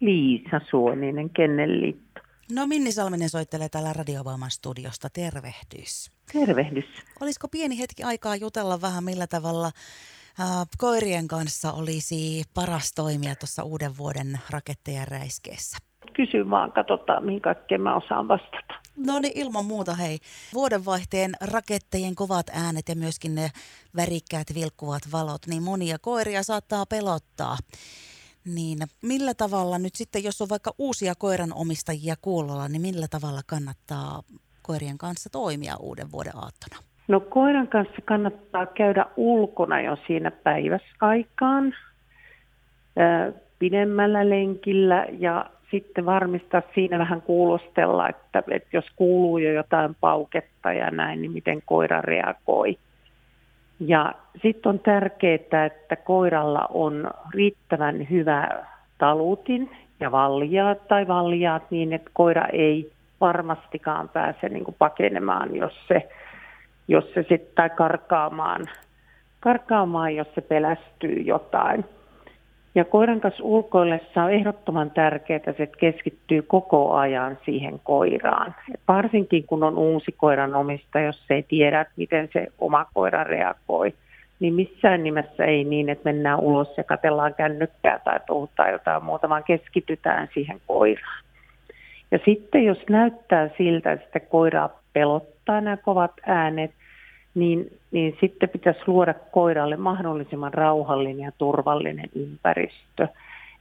Liisa Suoninen, Kennelliitto. No Minni Salminen soittelee täällä Radiovoiman studiosta. Tervehdys. Tervehdys. Olisiko pieni hetki aikaa jutella vähän millä tavalla äh, koirien kanssa olisi paras toimia tuossa uuden vuoden raketteja räiskeessä? Kysy vaan, katsotaan mihin kaikkeen mä osaan vastata. No niin, ilman muuta hei. Vuodenvaihteen rakettejen kovat äänet ja myöskin ne värikkäät vilkkuvat valot, niin monia koiria saattaa pelottaa. Niin millä tavalla nyt sitten, jos on vaikka uusia koiranomistajia kuulolla, niin millä tavalla kannattaa koirien kanssa toimia uuden vuoden aattona? No koiran kanssa kannattaa käydä ulkona jo siinä päiväsaikaan pidemmällä lenkillä ja sitten varmistaa siinä vähän kuulostella, että, että jos kuuluu jo jotain pauketta ja näin, niin miten koira reagoi. Ja sitten on tärkeää, että koiralla on riittävän hyvä talutin ja valjaat tai valjaat niin, että koira ei varmastikaan pääse niin pakenemaan, jos se, jos se sitten, tai karkaamaan, karkaamaan, jos se pelästyy jotain. Ja koiran kanssa ulkoillessa on ehdottoman tärkeää, että se keskittyy koko ajan siihen koiraan. Et varsinkin kun on uusi koiran omista, jos ei tiedä, miten se oma koira reagoi, niin missään nimessä ei niin, että mennään ulos ja katellaan kännykkää tai puhutaan jotain muuta, vaan keskitytään siihen koiraan. Ja sitten jos näyttää siltä, että sitä koiraa pelottaa nämä kovat äänet, niin, niin sitten pitäisi luoda koiralle mahdollisimman rauhallinen ja turvallinen ympäristö.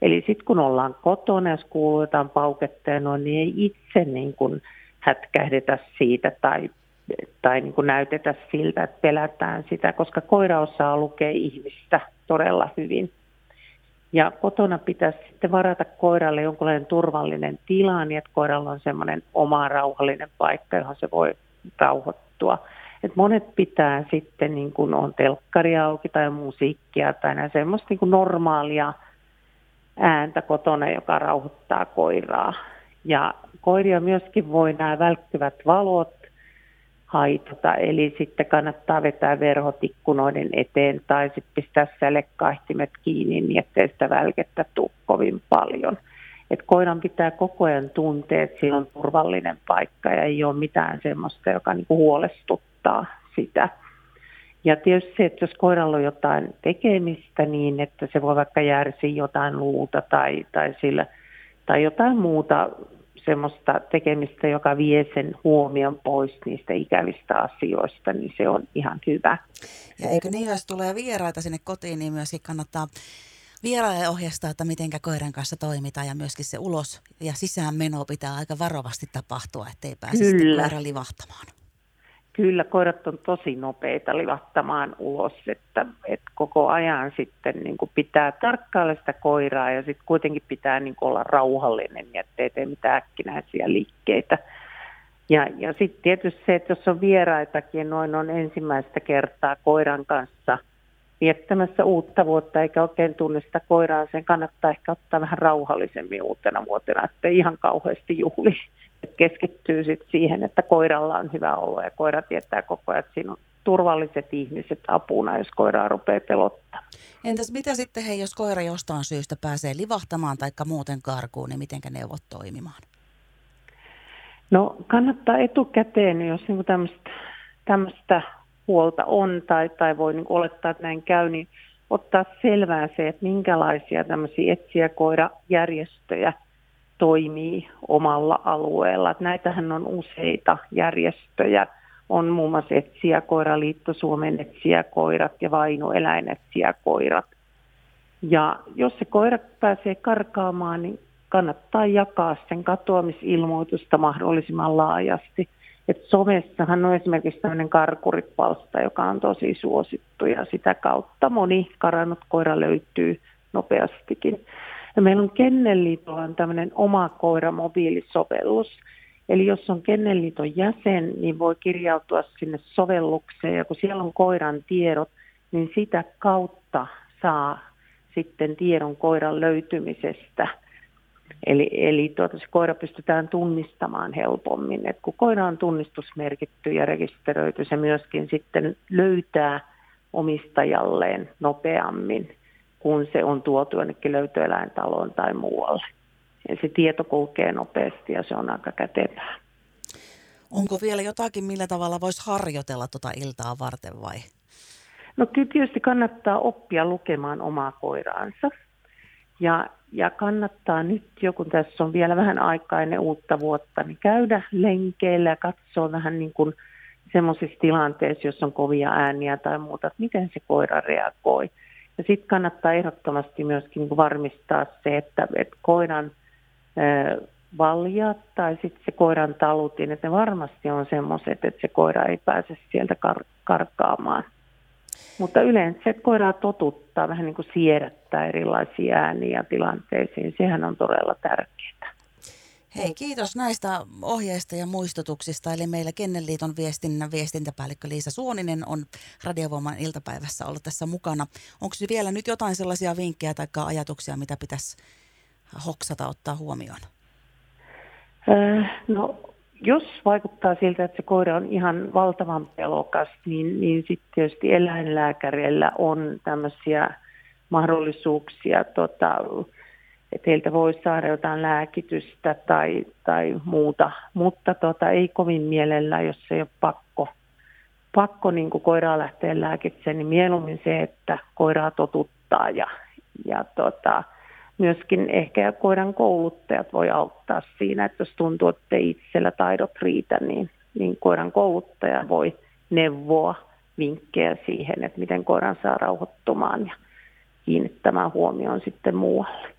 Eli sitten kun ollaan kotona, jos kuuluu jotain pauketta ja noin, niin ei itse niin kuin hätkähdetä siitä tai, tai niin kuin näytetä siltä, että pelätään sitä, koska koira osaa lukea ihmistä todella hyvin. Ja kotona pitäisi sitten varata koiralle jonkinlainen turvallinen tila, niin että koiralla on semmoinen oma rauhallinen paikka, johon se voi rauhoittua. Et monet pitää sitten, niin kuin on telkkari auki tai musiikkia tai näin semmoista niin normaalia ääntä kotona, joka rauhoittaa koiraa. Ja koiria myöskin voi nämä välkkyvät valot haitata, eli sitten kannattaa vetää verhot ikkunoiden eteen tai sitten pistää sälekkaihtimet kiinni niin, ettei sitä välkettä tule kovin paljon. Et koiran pitää koko ajan tuntea, että siinä on turvallinen paikka ja ei ole mitään semmoista, joka niinku huolestuttaa sitä. Ja tietysti se, että jos koiralla on jotain tekemistä niin, että se voi vaikka järsiä jotain luuta tai, tai, sillä, tai jotain muuta semmoista tekemistä, joka vie sen huomion pois niistä ikävistä asioista, niin se on ihan hyvä. Ja eikö niin, jos tulee vieraita sinne kotiin, niin myöskin kannattaa vieraille ohjastaa, että miten koiran kanssa toimitaan ja myöskin se ulos ja sisään meno pitää aika varovasti tapahtua, ettei pääse Kyllä. koira livahtamaan. Kyllä, koirat on tosi nopeita livahtamaan ulos, että, että koko ajan sitten niin kuin pitää tarkkailla sitä koiraa ja sitten kuitenkin pitää niin kuin olla rauhallinen, niin ettei tee mitään äkkinäisiä liikkeitä. Ja, ja sitten tietysti se, että jos on vieraitakin, noin on ensimmäistä kertaa koiran kanssa viettämässä uutta vuotta eikä oikein tunne sitä koiraa, sen kannattaa ehkä ottaa vähän rauhallisemmin uutena vuotena, ettei ihan kauheasti juhli keskittyy sit siihen, että koiralla on hyvä olo ja koira tietää koko ajan, että siinä on turvalliset ihmiset apuna, jos koiraa rupeaa pelottaa. Entäs mitä sitten, hei, jos koira jostain syystä pääsee livahtamaan tai muuten karkuun, niin miten neuvot toimimaan? No kannattaa etukäteen, jos niin tämmöistä, tämmöistä huolta on tai, tai voi niin olettaa, että näin käy, niin ottaa selvää se, että minkälaisia tämmöisiä etsiäkoirajärjestöjä – toimii omalla alueella. Näitähän on useita järjestöjä. On muun muassa Etsijäkoiraliitto, Suomen Etsijäkoirat ja Vaino Eläinetsijäkoirat. Ja jos se koira pääsee karkaamaan, niin kannattaa jakaa sen katoamisilmoitusta mahdollisimman laajasti. Et somessahan on esimerkiksi tämmöinen karkuripalsta, joka on tosi suosittu ja sitä kautta moni karannut koira löytyy nopeastikin. Ja meillä on Kennelliitolla on tämmöinen oma koira mobiilisovellus. Eli jos on Kennelliiton jäsen, niin voi kirjautua sinne sovellukseen ja kun siellä on koiran tiedot, niin sitä kautta saa sitten tiedon koiran löytymisestä. Eli, eli tuota, se koira pystytään tunnistamaan helpommin. Et kun koira on tunnistusmerkitty ja rekisteröity, se myöskin sitten löytää omistajalleen nopeammin kun se on tuotu jonnekin löytöeläintaloon tai muualle. se tieto kulkee nopeasti ja se on aika kätevää. Onko vielä jotakin, millä tavalla voisi harjoitella tuota iltaa varten vai? No kyllä tietysti kannattaa oppia lukemaan omaa koiraansa. Ja, ja kannattaa nyt jo, kun tässä on vielä vähän aikaa ennen uutta vuotta, niin käydä lenkeillä ja katsoa vähän niin kuin semmoisissa tilanteissa, jos on kovia ääniä tai muuta, että miten se koira reagoi. Ja sitten kannattaa ehdottomasti myöskin niin varmistaa se, että, että koiran valjat tai sitten se koiran talutin, että ne varmasti on semmoiset, että se koira ei pääse sieltä kar- karkaamaan. Mutta yleensä se koiraa totuttaa, vähän niin kuin siedättää erilaisia ääniä tilanteisiin. Sehän on todella tärkeää. Hei, kiitos näistä ohjeista ja muistutuksista. Eli meillä Kennelliiton viestinnän viestintäpäällikkö Liisa Suoninen on Radiovoiman iltapäivässä ollut tässä mukana. Onko vielä nyt jotain sellaisia vinkkejä tai ajatuksia, mitä pitäisi hoksata ottaa huomioon? Äh, no, jos vaikuttaa siltä, että se koira on ihan valtavan pelokas, niin, niin sitten tietysti eläinlääkäreillä on tämmöisiä mahdollisuuksia, tota, että heiltä voi saada jotain lääkitystä tai, tai muuta, mutta tota, ei kovin mielellä, jos ei ole pakko, pakko niin koiraa lähteä lääkitsemään, niin mieluummin se, että koiraa totuttaa ja, ja tota, myöskin ehkä koiran kouluttajat voi auttaa siinä, että jos tuntuu, että ei itsellä taidot riitä, niin, niin koiran kouluttaja voi neuvoa vinkkejä siihen, että miten koiran saa rauhoittumaan ja kiinnittämään huomioon sitten muualle.